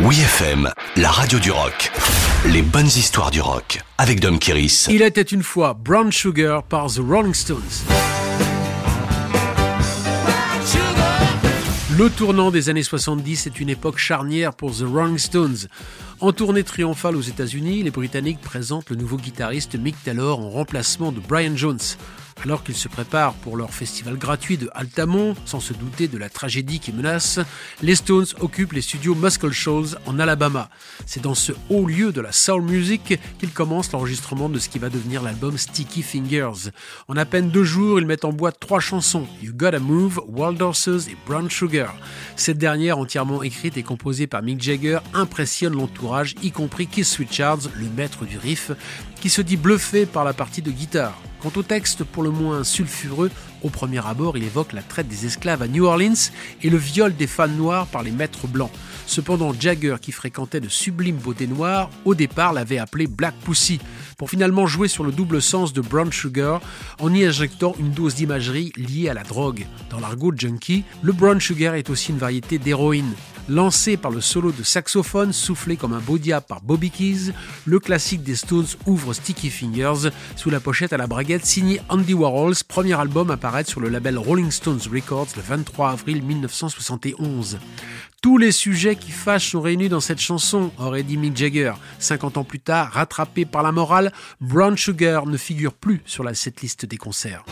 Oui FM, la radio du rock. Les bonnes histoires du rock avec Dom Kiris. Il était une fois Brown Sugar par The Rolling Stones. Le tournant des années 70 est une époque charnière pour The Rolling Stones. En tournée triomphale aux États-Unis, les Britanniques présentent le nouveau guitariste Mick Taylor en remplacement de Brian Jones. Alors qu'ils se préparent pour leur festival gratuit de Altamont, sans se douter de la tragédie qui menace, les Stones occupent les studios Muscle Shoals en Alabama. C'est dans ce haut lieu de la soul music qu'ils commencent l'enregistrement de ce qui va devenir l'album Sticky Fingers. En à peine deux jours, ils mettent en boîte trois chansons, You Gotta Move, Wild Horses et Brown Sugar. Cette dernière, entièrement écrite et composée par Mick Jagger, impressionne l'entourage, y compris Keith Richards, le maître du riff, qui se dit bluffé par la partie de guitare. Quant au texte, pour le moins sulfureux, au premier abord, il évoque la traite des esclaves à New Orleans et le viol des femmes noires par les maîtres blancs. Cependant, Jagger, qui fréquentait de sublimes beautés noires, au départ l'avait appelé Black Pussy, pour finalement jouer sur le double sens de Brown Sugar en y injectant une dose d'imagerie liée à la drogue. Dans l'argot junkie, le Brown Sugar est aussi une variété d'héroïne. Lancé par le solo de saxophone soufflé comme un bodia par Bobby Keys, le classique des Stones ouvre Sticky Fingers sous la pochette à la braguette signée Andy Warhols, premier album à paraître sur le label Rolling Stones Records le 23 avril 1971. Tous les sujets qui fâchent sont réunis dans cette chanson, aurait dit Mick Jagger. 50 ans plus tard, rattrapé par la morale, Brown Sugar ne figure plus sur la setlist des concerts.